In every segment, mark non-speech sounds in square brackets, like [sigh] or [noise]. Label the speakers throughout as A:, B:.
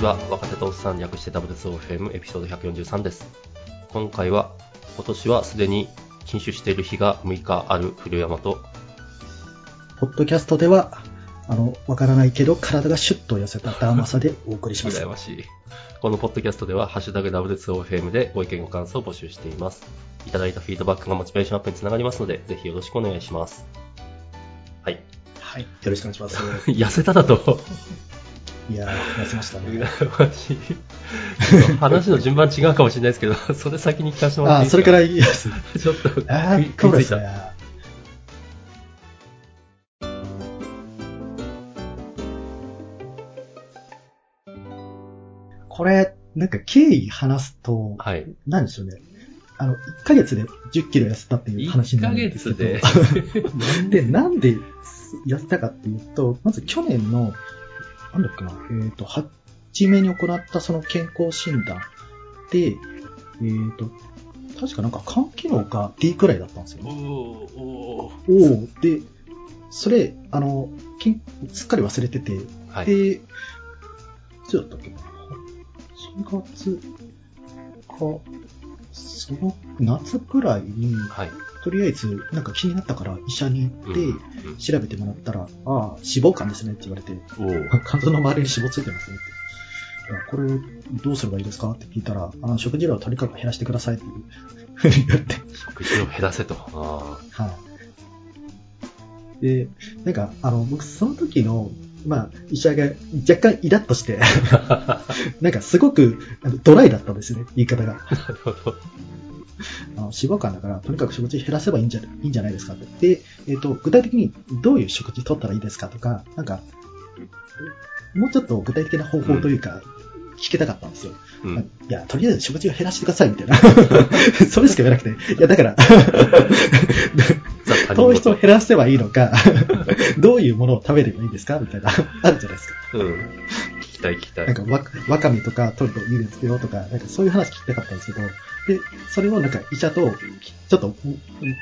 A: ちは。若手とおっさん略して W2OFM エピソード143です。今回は、今年はすでに禁酒している日が6日ある古山と、
B: ポッドキャストでは、あの、わからないけど、体がシュッと痩せたダーマサでお送りします
A: 羨。ましい。このポッドキャストでは、ハッシュタグ W2OFM でご意見ご感想を募集しています。いただいたフィードバックがモチベーションアップにつながりますので、ぜひよろしくお願いします。はい。
B: はい。よろしくお願いします。[laughs]
A: 痩せただと、
B: いやー、痩せましたね。
A: 話の順番違うかもしれないですけど、[laughs] それ先に聞かせてもらっていい
B: あー、それからいいです。[laughs]
A: ちょっと
B: あー。そうですね。これ、なんか経緯話すと、
A: はい。
B: なんでしょうね。あの、1ヶ月で10キロ痩せたっていう話になるんですけど。
A: 1
B: なんで、なんで痩せたかっていうと、まず去年の、なんだっけな、えっ、と、初めに行ったその健康診断で、えっ、と、確かなんか肝機能が D くらいだったんですよね。
A: おー
B: おおで、それ、あの、すっかり忘れてて、
A: はい。
B: で、いつだったっけな、4月か、その夏くらいに、
A: はい。
B: とりあえず、なんか気になったから医者に行って、
A: うん
B: 調べてもらったら、ああ、脂肪肝ですねって言われて、
A: おー
B: 肝臓の周りに脂肪ついてますねって。いやこれ、どうすればいいですかって聞いたら、あ食事量をとにかく減らしてくださいっていうふうに言って。
A: 食事を減らせと。あ
B: はい。で、なんか、あの、僕その時の、まあ、医者が若干イラッとして、
A: あ。[laughs]
B: なんかすごくあのドライだったんですよね、言い方が。
A: なるほど。
B: あの脂肪肝だから、とにかく食事減らせばいいんじゃいいんじゃないですかって。で、えっ、と、具体的にどういう食事取ったらいいですかとか、なんか、もうちょっと具体的な方法というか、聞きたかったんですよ。
A: うん。
B: いや、とりあえず食事を減らしてください、みたいな。それしか言わなくて。いや、だから、糖質を
A: 事
B: 減らせばいいのか、どういうものを食べればいいですかみたいな、あるじゃないですか。
A: うん。聞きたい聞きたい。
B: なんかわ、わかめとか取るといいですよとか、なんかそういう話聞きたかったんですけど、で、それをなんか医者とちょっとも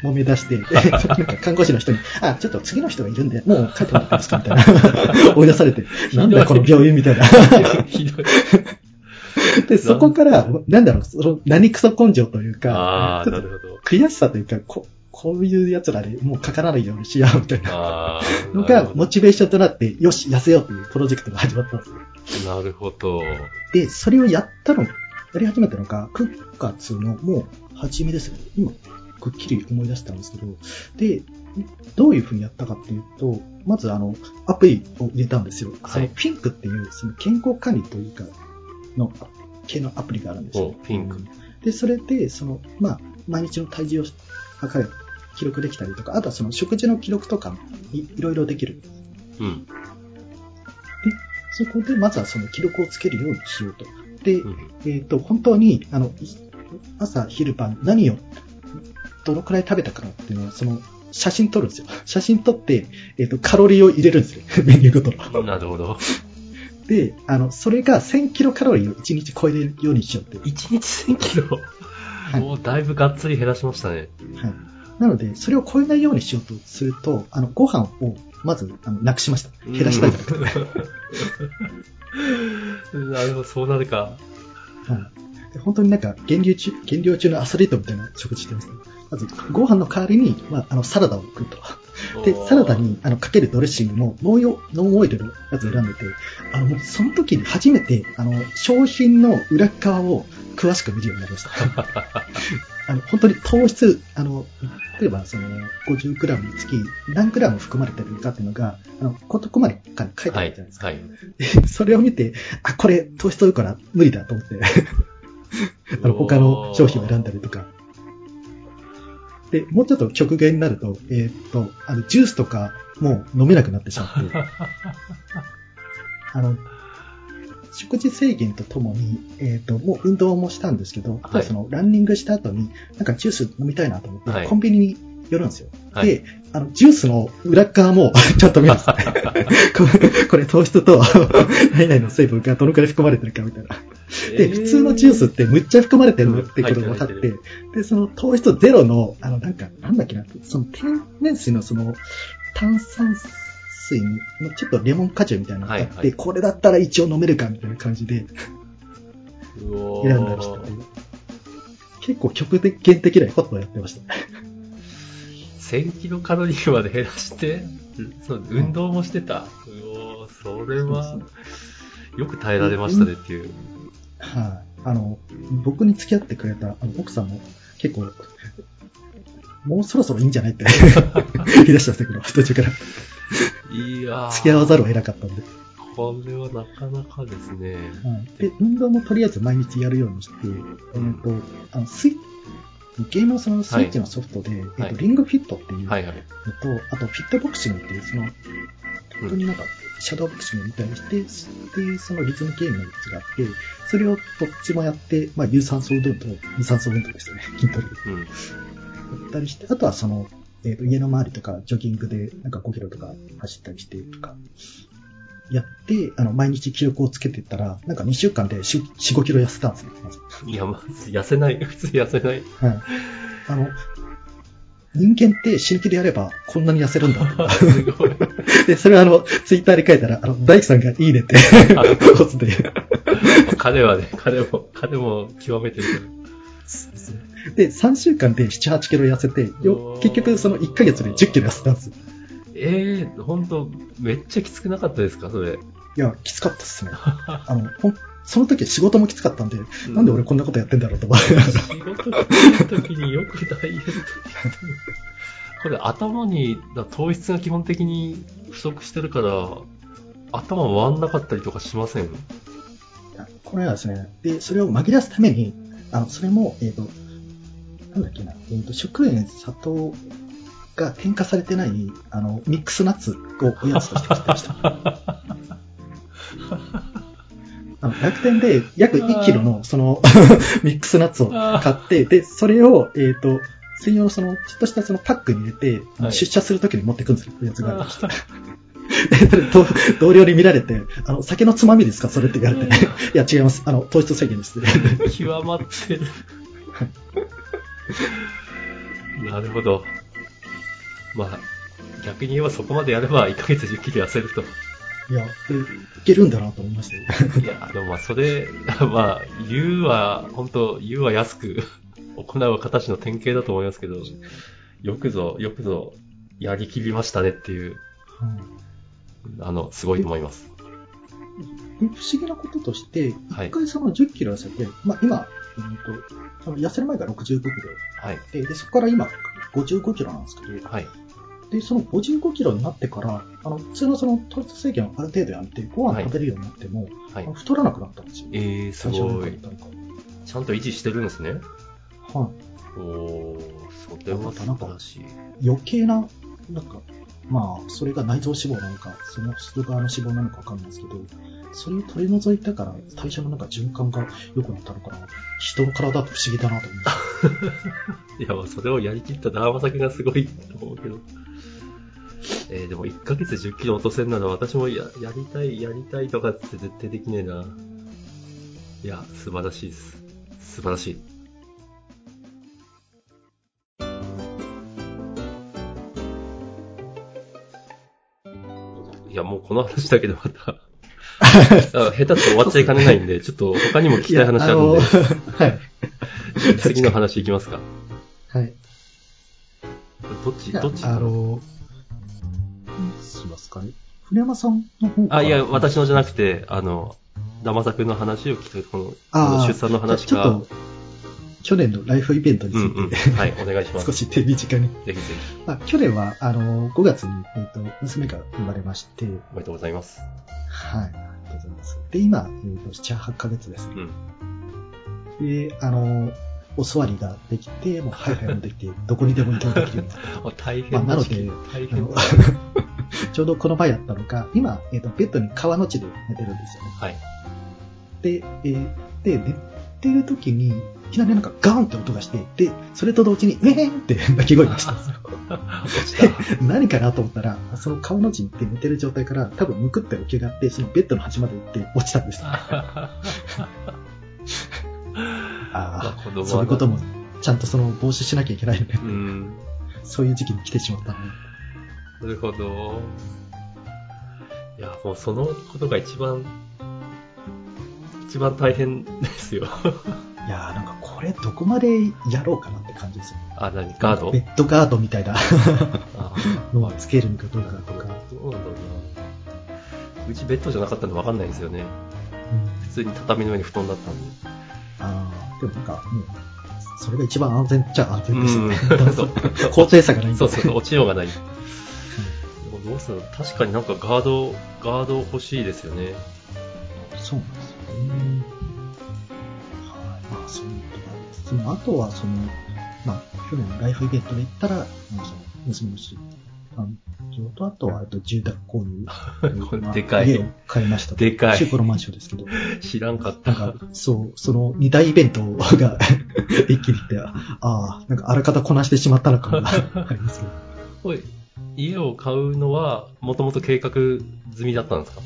B: 揉め出して、で [laughs] なんか看護師の人に、あ、ちょっと次の人がいるんで、もう帰ってもらっていいですかみたいな。[laughs] 追い出されて、なんだよこの病院みたいな。[laughs]
A: ひどい。
B: で、そこから、なんだろう、その何クソ根性というか
A: あ、あ、
B: ちょっと
A: なるほど。
B: 悔しさというか、ここういう奴らでもうかからないようにしようみたいな。のが [laughs] モチベーションとなって、よし、痩せようというプロジェクトが始まったんですよ。
A: ど。なるほど。
B: で、それをやったの、やり始めたのが、9月のもう初めですね。今、くっきり思い出したんですけど、で、どういうふうにやったかっていうと、まずあの、アプリを入れたんですよ。
A: はい
B: そのピンクっていう、その健康管理というか、の、系のアプリがあるんですよ
A: お。ピンク。
B: で、それで、その、まあ、毎日の体重を測る、記録できたりとか、あとはその食事の記録とかもいいろいろできる。
A: うん。
B: そこで、まずはその記録をつけるようにしようと。で、
A: うん。
B: えっ、と、本当に、あの、い朝、昼晩、何を、どのくらい食べたかなっていうのを、その、写真撮るんですよ。[laughs] 写真撮って、えっ、と、カロリーを入れるんですよ。[laughs] メニューごとの。
A: なるほど。
B: で、あの、それが1000キロカロリーを1日超えるようにしようって。
A: 1日1000キロ？
B: い
A: おーだいぶがっつり減らしましたね。
B: はい。なので、それを超えないようにしようとすると、あの、ご飯を、まず、あの、なくしました。減らしたんじゃなくて。
A: うん [laughs] なるほど、そうなるか。
B: はい。で本当になんか減量中、減量中のアスリートみたいな食事してますね。まず、ご飯の代わりに、まあ、あの、サラダを食うと。で、サラダに、あの、かけるドレッシングも、ノンヨノンオイルのやつを選んでて、あの、その時に初めて、あの、商品の裏側を詳しく見るようになりました。[laughs] あの、本当に糖質、あの、例えば、その、50g につき何 g 含まれてるかっていうのが、あの、ことこまで書いてあ
A: はい
B: るじゃないです。か。
A: はい。
B: でそれを見て、あ、これ糖質多いから無理だと思って、[laughs] あの、他の商品を選んだりとか。で、もうちょっと極限になると、えーっと、あの、ジュースとかもう飲めなくなってしまって、[laughs] あの、食事制限とともに、えーっと、もう運動もしたんですけど、あとはその、ランニングした後に、なんかジュース飲みたいなと思って、
A: はい。
B: コンビニに寄るんですよ。
A: はい
B: で、あの、ジュースの裏側も [laughs] ちゃんと見るんです [laughs] ね。これこれ糖質と [laughs] 何々の成分がどのくらい含まれてるかみたいな。で、普通のジュースってむっちゃ含まれてるってことが分かっ
A: て
B: て、で、その糖質ゼロの、あの、なんか、なんだっけな、その天然水のその、炭酸水のちょっとレモン果汁みたいなのがあって、
A: はいはい
B: これだったら一応飲めるかみたいな感じで選んだりしてて、結構極限的なことをやってました。
A: 1000キロカロリーまで減らして、そう運動もしてた。うおーそれは、よく耐えられましたねっていう。
B: はい、あの、僕に付き合ってくれたあの奥さんも結構、もうそろそろいいんじゃないって [laughs] 言い出したんですけど、途中から
A: いやー
B: 付き合わざるを得なかったんで。
A: これはなかなかですね。
B: はい、で、運動もとりあえず毎日やるようにして、えっと、あのスイゲームのそのスイッチのソフトで、えっと、リングフィットっていうのと。あとフィットボクシングっていう、その、本当になんか、シャドーボクシングみたいにして、で、そのリズムゲームのやつがあって、それをどっちもやって、まあ、有酸素運動と無酸素運動ですよね、[laughs] 筋トレ。
A: うん。
B: やったりして、あとはその、えっ、と、家の周りとか、ジョギングで、なんか5キロとか走ったりしてとか、やって、あの、毎日記録をつけていったら、なんか2週間で4、4 5キロ痩せたんですね、まず。
A: いや、まず痩せない。[laughs] 普通痩せない。
B: はい。あの、人間って死ぬ気でやればこんなに痩せるんだって。[laughs]
A: すごい。
B: で、それはあの、ツイッターに書いたら、あの、大工さんがいいねって、コツで。[laughs]
A: 彼はね、彼も、彼も極めてるか
B: で、3週間で7、8キロ痩せて、よ結局その1ヶ月で10キロ痩せたんですよ。
A: ら。ええー、ほんと、めっちゃきつくなかったですかそれ。
B: いや、きつかったっすね。あの、ほん、その時仕事もきつかったんで、なんで俺こんなことやってんだろうと思いながら。
A: 仕事してる時によくダイエットこれ頭に、だ糖質が基本的に不足してるから、頭回んなかったりとかしません？
B: これはですね、で、それを紛らわすために、あの、それも、えっ、と、なんだっけな、えっ、と、食塩、砂糖が添加されてない、あの、ミックスナッツをおやつとして買ってました。[laughs] あの楽天で約1キロの、その、[laughs] ミックスナッツを買って、で、それを、えっ、と、専用のその、ちょっとしたそのパックに入れて、
A: はい
B: 出社するときに持ってくんですよ、やつがありまし同僚に見られて、あの、酒のつまみですか？それって言われて、いや、[laughs] 違います。あの、糖質制限です。[laughs]
A: 極まってる。なるほど。まあ、逆に言えばそこまでやれば1ヶ月10キロ痩せると。
B: いや、いけるんだなと思いましたよ。[laughs]
A: いや、でもまあそれ、[laughs] まあ、言うは、本当言うは安く [laughs] 行うは形の典型だと思いますけど、よくぞ、よくぞ、やりきりましたねっていう、あの、すごいと思います。
B: で不思議なこととして、
A: はい
B: 一回その10キロ痩せて、まあ今、うんと、痩せる前が65キロ
A: はい。
B: で、で、そこから今、55キロなんですけど、
A: はい。
B: で、その55キロになってから、あの、普通のその糖質制限をある程度やめて、ご飯食べるようになっても、
A: はい
B: あの。太らなくなったんですよ。
A: えー、す
B: 最初の
A: ごい。ちゃんと維持してるんですね。
B: ら。はい。
A: おー、それは素晴らしい。
B: 余計な、なんか、まあ、それが内臓脂肪なのか、その外側の脂肪なのかわかんないですけど、それを取り除いたから、代謝のなんか循環が良くなったのかな。人の体って不思議だなと思いまし [laughs]
A: いや、まあそれをやりきったダーマ先がすごいと思うけど。えー、でも1ヶ月10キロ落とせんなら私もややりたい、やりたいとかって絶対できねえな。いや、素晴らしいです。素晴らしい。いや、もうこの話だけでまた、あ下手と終わっちゃいかねないんで、[laughs] ちょっと他にも聞きたい話あるんで、
B: はい。[laughs]
A: 次の話いきますか。
B: はい。
A: どっち、どっち
B: あ、あの、かね。古山さんの方
A: あ、いや、私のじゃなくて、あの、ダマ作の話を聞く、この、この出産の話が
B: じゃあちょっ、と、去年のライフイベントにつ
A: うん
B: いて、
A: うん。はい、お願いします。[laughs]
B: 少し手短に。
A: ぜひぜひ、
B: まあ、去年は、あの、5月に、えっ、と、娘が生まれまして、
A: おめでとうございます。
B: はい。ありがとうございます。で、今、えっ、と、7、8ヶ月ですね。
A: うん。
B: で、あの、お座りができて、もう、はいはいもできて、どこにでも移動できるようになった。[laughs]
A: あ大
B: まあ、
A: 変
B: なので、
A: 大変 [laughs]
B: ちょうどこの前やったのが、今、えっ、と、ベッドに川の字で寝てるんですよね。
A: はい。
B: で、えーで、寝てる時に、いきなりなんかガーンって音がして、で、それと同時に、えーんって鳴き声がしたんですよ。[laughs] 何かなと思ったら、その顔の字って寝てる状態から、多分むくって起き上がって、そのベッドの端まで行って落ちたんです。[laughs] あ
A: まあ
B: そういうことも、ちゃんとその防止しなきゃいけないよね。
A: うん。
B: そういう時期に来てしまったの
A: なるほど。いや、もうそのことが一番、一番大変ですよ。[laughs]
B: いやーなんかこれどこまでやろうかなって感じですよ。
A: あ、何ガード？
B: ベッドガードみたいな
A: あ
B: のをつけるのかどうかとか。
A: どうなんだろうな。うちベッドじゃなかったんで分かんないんですよね。
B: うん
A: 普通に畳の上に布団だったんで。
B: ああ、でもなんかもう、それが一番安全っちゃ安全ですよね。
A: うん [laughs] そう
B: 高低差がないんで。
A: そうそうそう、落ちようがない。うするの確かになんかガード、ガード欲しいですよね。
B: そうなんですよね。はい。まあ、そういうことがありつつも、あとは、その、まあ、去年のライフイベントで言ったら、あのその、娘の出誕生と、あとは、あと住宅購入。
A: これ
B: まあ
A: でかい
B: 家を買いましたと。
A: でかい
B: 中古のマンションですけど。
A: 知らんかった。
B: なんか、そう、その二大イベントが [laughs] 一気に来て、ああ、なんかあらかたこなしてしまったのかが [laughs] ありますけど。
A: おい、家を買うのは、もともと計画済みだったんですか？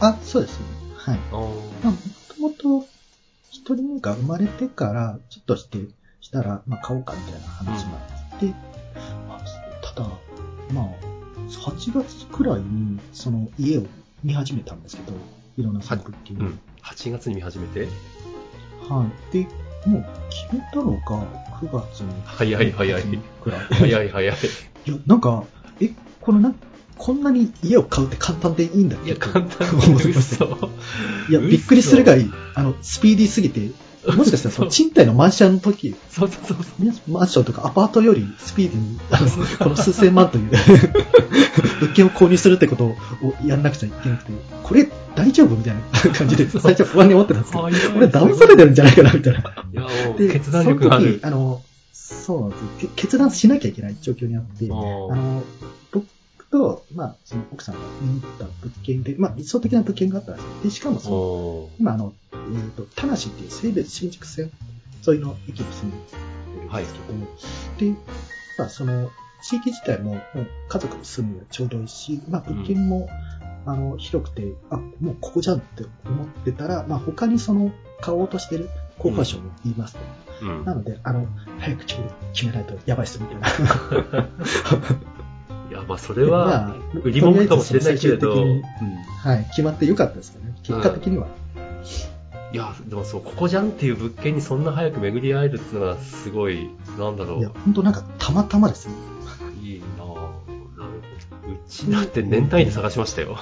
B: あ、そうですね。はい。
A: あー
B: まあ、もともと、一人目が生まれてから、ちょっとして、したら、まあ、買おうかみたいな話があって、まあただ、まあ、8月くらいに、その家を見始めたんですけど、いろんなその物件を
A: うん。8月に見始めて？
B: はい。で、もう決めたのが9月の
A: 早い早い。
B: くらい。
A: 早い早い。
B: いや、なんか、え、このな、こんなに家を買うって簡単でいいんだっ
A: いや、簡単
B: 思ました
A: 嘘。
B: いや、びっくりするぐらい、あの、スピーディーすぎて、もしかしたらその賃貸のマンションの時、
A: そうそうそう。
B: マンションとかアパートよりスピーディーに、あのこの数千万という。[laughs] 物件を購入するってことをやんなくちゃいけなくて、これ大丈夫？みたいな [laughs] 感じで最初不安に思ってたんですけど、
A: 早い
B: これ騙されてるんじゃないかなみたいな。
A: いや、決断力がある。
B: あの、そうなんですよけ決断しなきゃいけない状況にあって、
A: あ
B: の、僕と、まあ、その奥さんが見に行った物件で、まあ、理想的な物件があったんですよ。で、しかもその、
A: お
B: 今、あの、えっ、と、田無っていう西武新宿線沿いの駅に住んでるんですけど、で、まあ、その、地域自体も、もう家族で住むにはちょうどいいし、まあ、物件も、あの、広くて、あ、もうここじゃんって思ってたら、まあ、他にその、買おうとしてる候補者も言いますと。
A: うん
B: なので、あの、早く決め決めないとやばいっす、みたいな。
A: い [laughs] や、まあ、それは
B: まあ、
A: 売り文句かもしれないけれど、
B: はい、決まってよかったですかね。結果的には。
A: いや、でもそう、ここじゃんっていう物件にそんな早く巡り合えるっていうのがすごい、なんだろ
B: いや、
A: う、
B: 本当なんか、たまたまですね。
A: ちだって年単位で探しましたよ。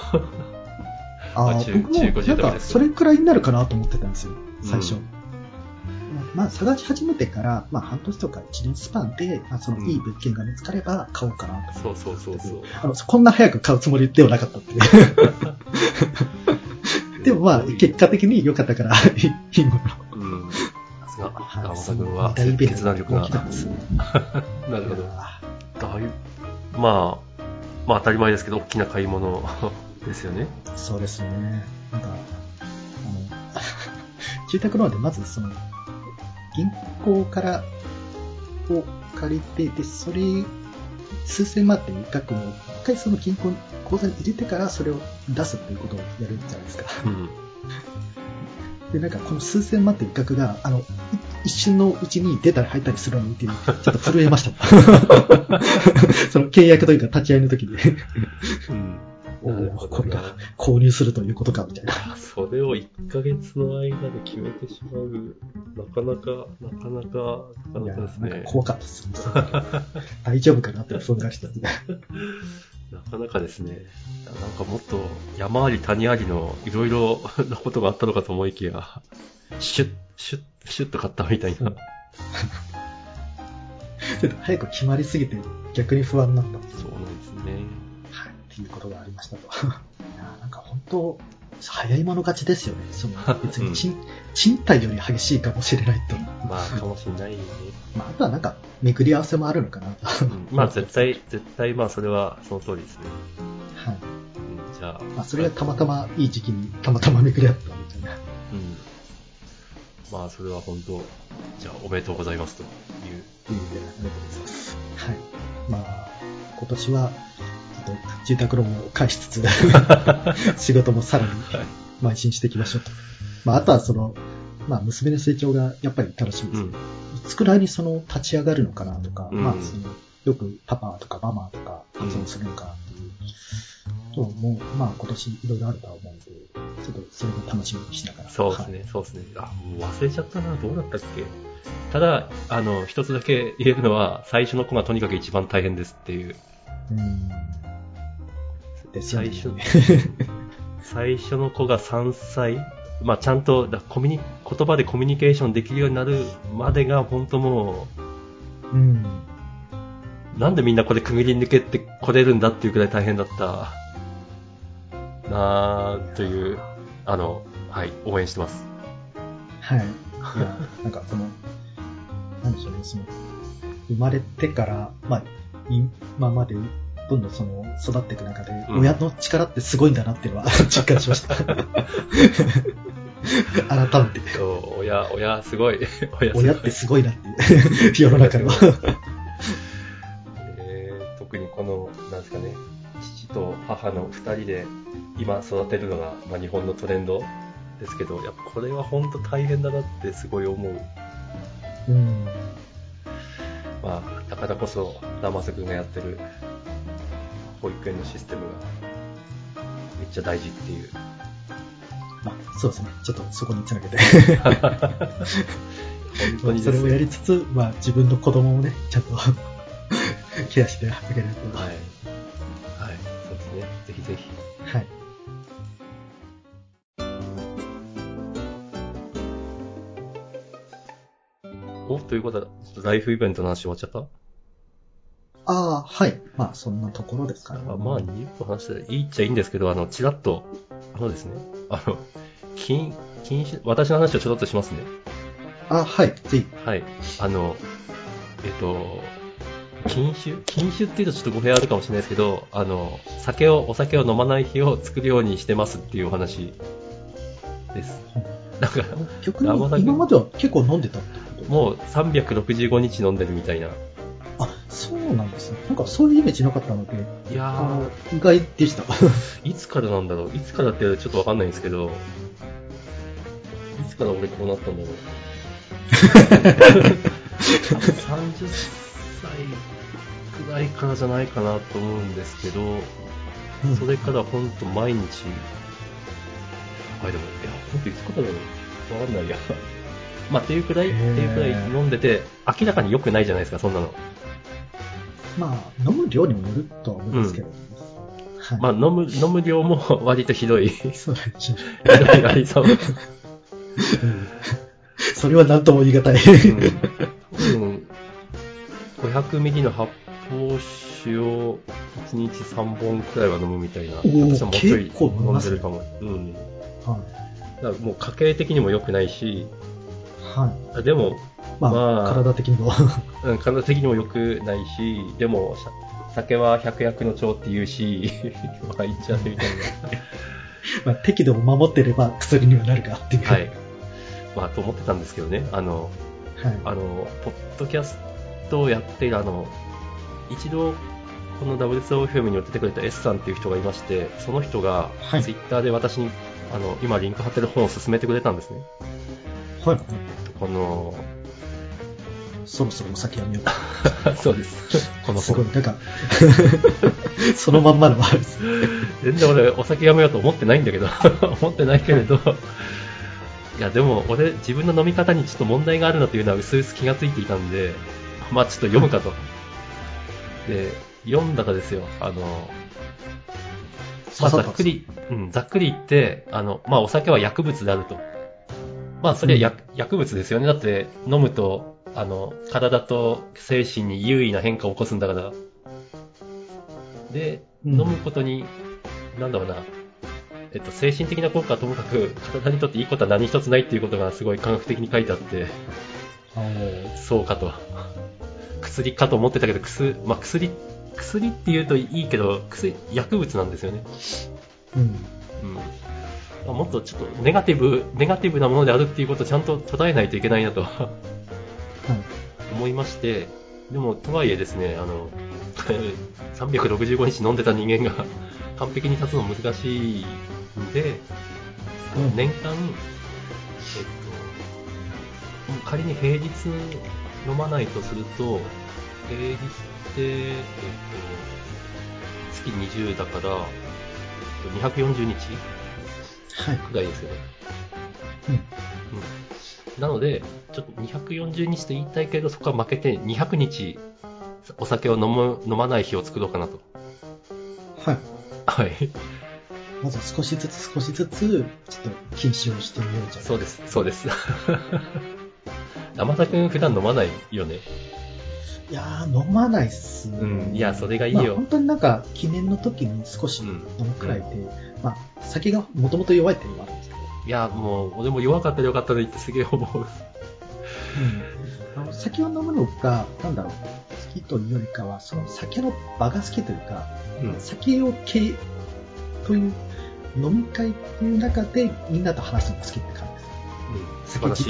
B: ああ、
A: まあ中
B: 僕も、
A: 中古住
B: なんか、
A: 宅ですけど
B: それくらいになるかなと思ってたんですよ、最初。
A: うん
B: まあ、探し始めてから、まあ、半年とか1年スパンで、まあ、その、
A: うん
B: いい物件が見つかれば買おうかなと思って。
A: そうそうそうそう。
B: あの、こんな早く買うつもりではなかったっていう。[laughs] でもまあ、結果的に良かったから、いいいいもの。
A: うん。さすが、
B: はい
A: 山田君は
B: 大イベント
A: 決断力が。
B: 大きかったですね。[laughs]
A: なるほど。だいぶ、まあ、まあ当たり前ですけど、大きな買い物 [laughs] ですよね。
B: ーそうですね。なんか、あの、[laughs] 住宅ローンでまずその、銀行からを借りて、で、それ、数千万っていう額を、一回その銀行に口座に入れてからそれを出すっていうことをやるじゃないですか。
A: うん。[laughs]
B: で、なんかこの数千万っていう額が、あの、い一瞬のうちに出たり入ったりするのを見て、ちょっと震えました。[laughs] その契約というか立ち会いの時に、
A: うん。
B: おおこれが購入するということか、みたいな。
A: それを1ヶ月の間で決めてしまう、なかなか、なかなか、ないか
B: や、
A: なかですね。
B: 怖かったです。大丈夫かなって不安がしてた。
A: なかなかですね。なんかもっと山あり谷ありのいろいろなことがあったのかと思いきや、シュッ、シュッ、シュッと買ったみたいな。[laughs]
B: 早く決まりすぎて逆に不安になった。
A: そうなんですね。
B: はい。っていうことがありましたと。[laughs] いや、なんか本当、早い者勝ちですよね。その別に賃、賃貸より激しいかもしれないと。
A: まあ、かもしれないね。
B: まあ、あとはなんか、巡り合わせもあるのかなと。
A: うんまあ、絶対、絶対、まあ、それはその通りですね。
B: はい。
A: うん、じゃあ、
B: まあ、それがたまたまいい時期にたまたま巡り合ったみたいな。
A: うん。まあ、それは本当、じゃあ、おめでとうございますという。
B: 意味でありがとうございます。はい。まあ、今年は、ちょっと住宅ローンを返しつつ、[laughs] 仕事もさらに邁進していきましょうと。まあ、あとはその、まあ、娘の成長がやっぱり楽しみですね。いつくらいにその立ち上がるのかなとか、
A: うん
B: まあ、その、よくパパとかママとか発音するのかっていうそう、もう、まあ今年いろいろあるとは思うんで、それも楽しみにしながら。
A: そうですね、そうですね。あ、もう忘れちゃったな。どうだったっけただ、あの、一つだけ言えるのは、最初の子がとにかく一番大変ですっていう。
B: うん。ですよね。
A: 最初最初の子が3歳、まあちゃんとだコミュニ、言葉でコミュニケーションできるようになるまでが本当も
B: うん。
A: う、なんでみんなこれ区切り抜けてこれるんだっていうくらい大変だったなぁという、あの、はい、応援してます。
B: はい。いや、なんかその、なんでしょうね、その、生まれてから、まあ、今までどんどんその、育っていく中で、
A: うん
B: 親の力ってすごいんだなっていうのは [laughs] 実感しました。[laughs] 改めて。
A: そう親、親、すごい。親すごい
B: 親ってすごいなっていう、[laughs] 世の中の。
A: 母の二人で今育てるのが、まあ、日本のトレンドですけど、やっぱこれは本当大変だなってすごい思う。
B: うん。
A: まあ、だからこそ、ラマス君がやってる保育園のシステムがめっちゃ大事っていう。
B: まあ、そうですね。ちょっとそこにつなげて。[laughs]
A: 本当に
B: それをや。りつつ、まあ自分の子供をね、ちゃんと [laughs] ケアしてあげると。
A: はい。いうことで、ちょっとライフイベントの話終わっちゃった？
B: ああ、はい。まあそんなところですかね。
A: あまあ、20分話していいっちゃいいんですけど、あの、ちらっと、あのですね、あの、禁、禁止、私の話をちょろっとしますね。
B: あはい。ぜひ。
A: はい。あの、えっと、禁酒？禁酒っていうとちょっと語弊あるかもしれないですけど、あの、酒を、お酒を飲まない日を作るようにしてますっていうお話です。だから、
B: 今までは結構飲んでたって
A: もう365日飲んでるみたいな。
B: あ、そうなんですね。なんかそういうイメージなかったので、
A: いや
B: あの
A: ー、、
B: 意外でした。[laughs]
A: いつからなんだろういつからってちょっとわかんないんですけど、いつから俺こうなったんだろう30歳くらいからじゃないかなと思うんですけど、それからほんと毎日、あ、でも、いや、ほんといつからだろうわかんないや。まあ、っていうくらい、
B: へ
A: って
B: ー
A: いうくらい飲んでて、明らかに良くないじゃないですか、そんなの。
B: まあ、飲む量にもよるとは思うんですけど。はい。
A: まあ、飲む、飲む量も [laughs] 割とひどい。ひ
B: そうですね。
A: どいありそう。
B: うんそれは何とも言い難い。
A: うん、500ミリの発泡酒を1日3本くらいは飲むみたいな。
B: ー
A: 私はもうちょい
B: 結構飲
A: んでるかも。うん。
B: は
A: だからもう家計的にも良くないし、
B: い。はい。
A: あでも、
B: まあ、
A: まあ
B: 体的にも。[laughs]
A: うん体的にも良くないし、でも、さ酒は百薬の長って言うし、[laughs] まあいいんじゃないみたい [laughs]
B: まあ、適度を守ってれば薬にはなるかっていう。
A: な。はい。まあ、と思ってたんですけどね、あの、
B: はい。
A: あの、ポッドキャストをやっている、あの、一度、この WSOFM に出てくれた S さんっていう人がいまして、その人が、
B: はい
A: ツイッターで私に、あの、今リンク貼ってる本を勧めてくれたんですね。
B: はい。
A: この、
B: そろそろお酒やめようか。[laughs]
A: そうです。この本。。
B: すごいなんか、[laughs] そのまんまのあれです。
A: 全然俺、お酒やめようと思ってないんだけど、[laughs] 思ってないけれど、いや、でも俺、自分の飲み方にちょっと問題があるなというのは薄々気がついていたんで、まあちょっと読むかと。で、読んだかですよ。あの、まあ、ざっくり、うん、ざっくり言って、あの、まあ、お酒は薬物であると。まあ、それは薬,、薬物ですよね。だって、飲むと、あの、体と精神に優位な変化を起こすんだから。で、
B: うん
A: 飲むことに、なんだろうな、えっと、精神的な効果はともかく、体にとっていいことは何一つないっていうことがすごい科学的に書いてあって、そうかと。薬かと思ってたけど、薬、まあ、薬、薬って言うといいけど、薬、薬物なんですよね。
B: うん。
A: うん。あもっとちょっとネガティブ、ネガティブなものであるっていうことをちゃんと捉えないといけないなと
B: はい。
A: 思いまして、でも、とはいえですね、あの、[laughs] 365日飲んでた人間が [laughs] 完璧に立つの難しいんで、
B: うん
A: 年間、えっと、仮に平日飲まないとすると、平日って、えっと、月20だから、っと、240日
B: はい。
A: くらいですよね。
B: うん。
A: うん。なので、ちょっと240日と言いたいけど、そこは負けて200日お酒を飲む、飲まない日を作ろうかなと。
B: はい。
A: はい。
B: まず少しずつ少しずつ、ちょっと禁止をしてみようじゃない
A: そうです、そうです。山田普段飲まないよね？
B: いやー、飲まないっすね。
A: うんいやそれがいいよ
B: まあ本当になんか、記念の時に少し飲むくらいで、まあ、酒がもともと弱いっていうのもあるんですけど、
A: いや、もう、俺も弱かったらよかったねってすげえ思う。
B: あの酒を飲むのが、なんだろう、好きというよりかは、その酒の場が好きというか、
A: うん。
B: 酒を系という飲み会っていう中でみんなと話すのが好きって感じです。
A: うん。素
B: 酒
A: 晴らしい。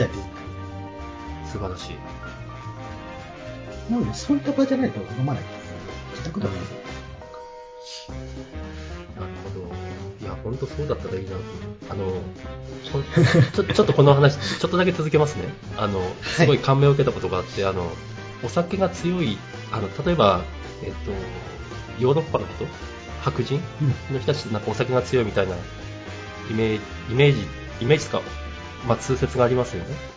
A: 素晴らしい。
B: なので、そういった場じゃないと飲まない。自宅では飲む
A: なるほど。いや、ほんとそうだったらいいなと。あの、[laughs] ちょちょっとこの話、ちょっとだけ続けますね。あの、すごい感銘を受けたことがあって、あの、お酒が強い、あの、例えば、えっと、ヨーロッパの人？白人？
B: うん
A: の人たちなんかお酒が強いみたいなイメージ、イメージ、イメージとか、まあ通説がありますよね。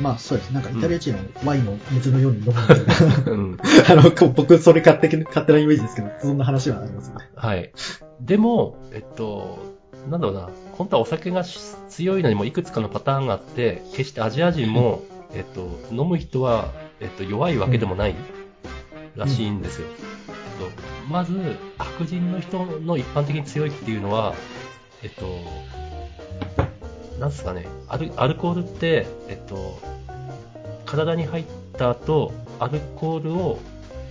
B: まあそうです。なんかイタリア人のワインを水のように飲むみたいな。
A: うん。[laughs]
B: あの、僕、それ勝手に勝手なイメージですけど、そんな話はありますね。
A: はい。でも、えっと、なんだろうな、本当はお酒がし強いのにもいくつかのパターンがあって、決してアジア人も、えっと、飲む人は、えっと、弱いわけでもないらしいんですよ。えっとまず、白人の人の一般的に強いっていうのは、えっと、なんすかね、アルアルコールって、えっと、体に入った後、アルコールを、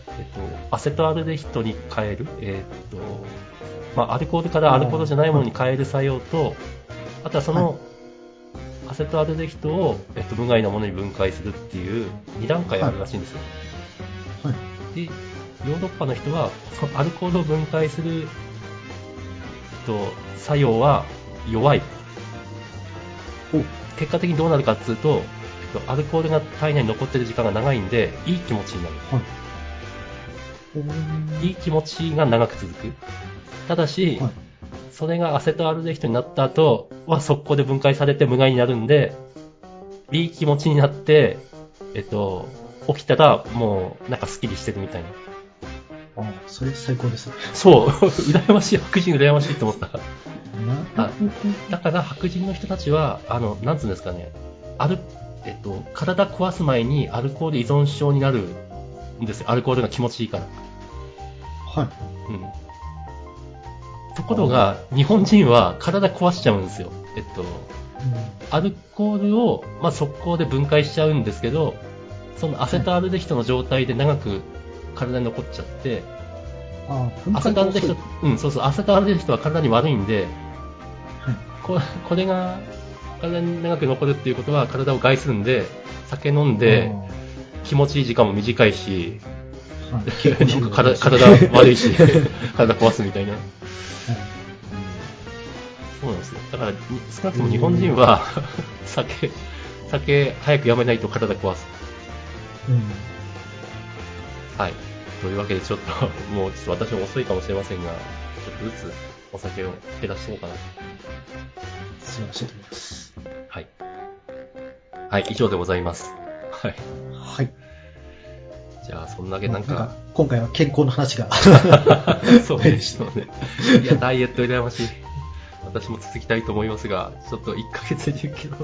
A: えっと、アセトアルデヒドに変える、えっと、まあ、アルコールからアルコールじゃないものに変える作用と、あとはその、アセトアルデヒドを、えっと、無害なものに分解するっていう2段階あるらしいんですよ。
B: はい。
A: で、ヨーロッパの人は、そのアルコールを分解する、えっと、作用は弱い。
B: お
A: 結果的にどうなるかっていうと、えっと、アルコールが体内に残ってる時間が長いんで、いい気持ちになる。
B: はい。
A: いい気持ちが長く続く。ただし、
B: はい。
A: それがアセトアルデヒドになった後は速攻で分解されて無害になるんで、いい気持ちになって、えっと、起きたらもうなんかスッキリしてるみたいな。
B: あそれ最高ですね。
A: そう、[laughs] 羨ましい、白人羨ましいって思った。
B: なるほど。
A: だから白人の人たちは、あの、なんつうんですかね、アル、えっと、体壊す前にアルコール依存症になるんですよ。アルコールが気持ちいいから。
B: はい。
A: うん。ところが、日本人は体壊しちゃうんですよ。えっと、アルコールを、まあ、速攻で分解しちゃうんですけど、そのアセトアルデヒドの状態で長く体に残っちゃって、
B: ああ、
A: アセトアルデヒド、うん、そうそう、アセトアルデヒドは体に悪いんで、
B: はい。
A: ここれが体に長く残るっていうことは体を害するんで、酒飲んで気持ちいい時間も短いし、
B: あー、はい。
A: なんか体体悪いし、[laughs] 体壊すみたいな。
B: はい
A: そうなんですよ。だから、に少なくとも日本人は、酒、酒早くやめないと体壊す。
B: うん。
A: はい。というわけでちょっと、もうちょっと私も遅いかもしれませんが、ちょっとずつお酒を減らしていこうかな。
B: 素晴らしいと思います。
A: はい。はい、以上でございます。はい。
B: はい。
A: じゃあ、そんだけなんか、
B: 今回は健康の話が。[laughs]
A: そうね、そうね。いや、ダイエット羨ましい。私も続きたいと思いますが、ちょっと1ヶ月10キロ。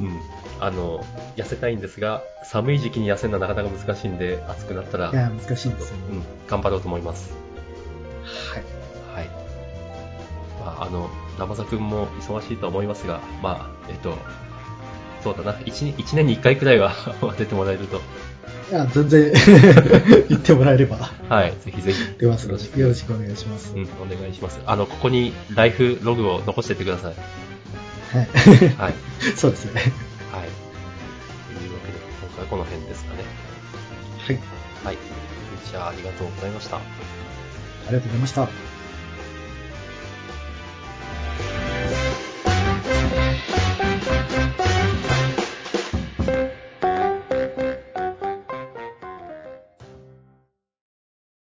A: うん。あの、痩せたいんですが、寒い時期に痩せるのはなかなか難しいんで、暑くなったら、
B: いや、難しいですよね。
A: うん、頑張ろうと思います。
B: はい。
A: はい。まあ、あの、生座くんも忙しいとは思いますが、まあ、えっと、そうだな、1, 一年に1回くらいは [laughs] 出てもらえると、
B: いや、全然 [laughs] 言ってもらえれば
A: はい、ぜひぜひ。
B: 出ます
A: よろしく
B: ので、よろしくお願いします。
A: うん、お願いします。あの、ここにライフログを残してってください。
B: はい。
A: はい。[laughs]
B: そうですね。
A: はい。というわけで、今回はこの辺ですかね。
B: はい。
A: はい。じゃあ、ありがとうございました。
B: ありがとうございました。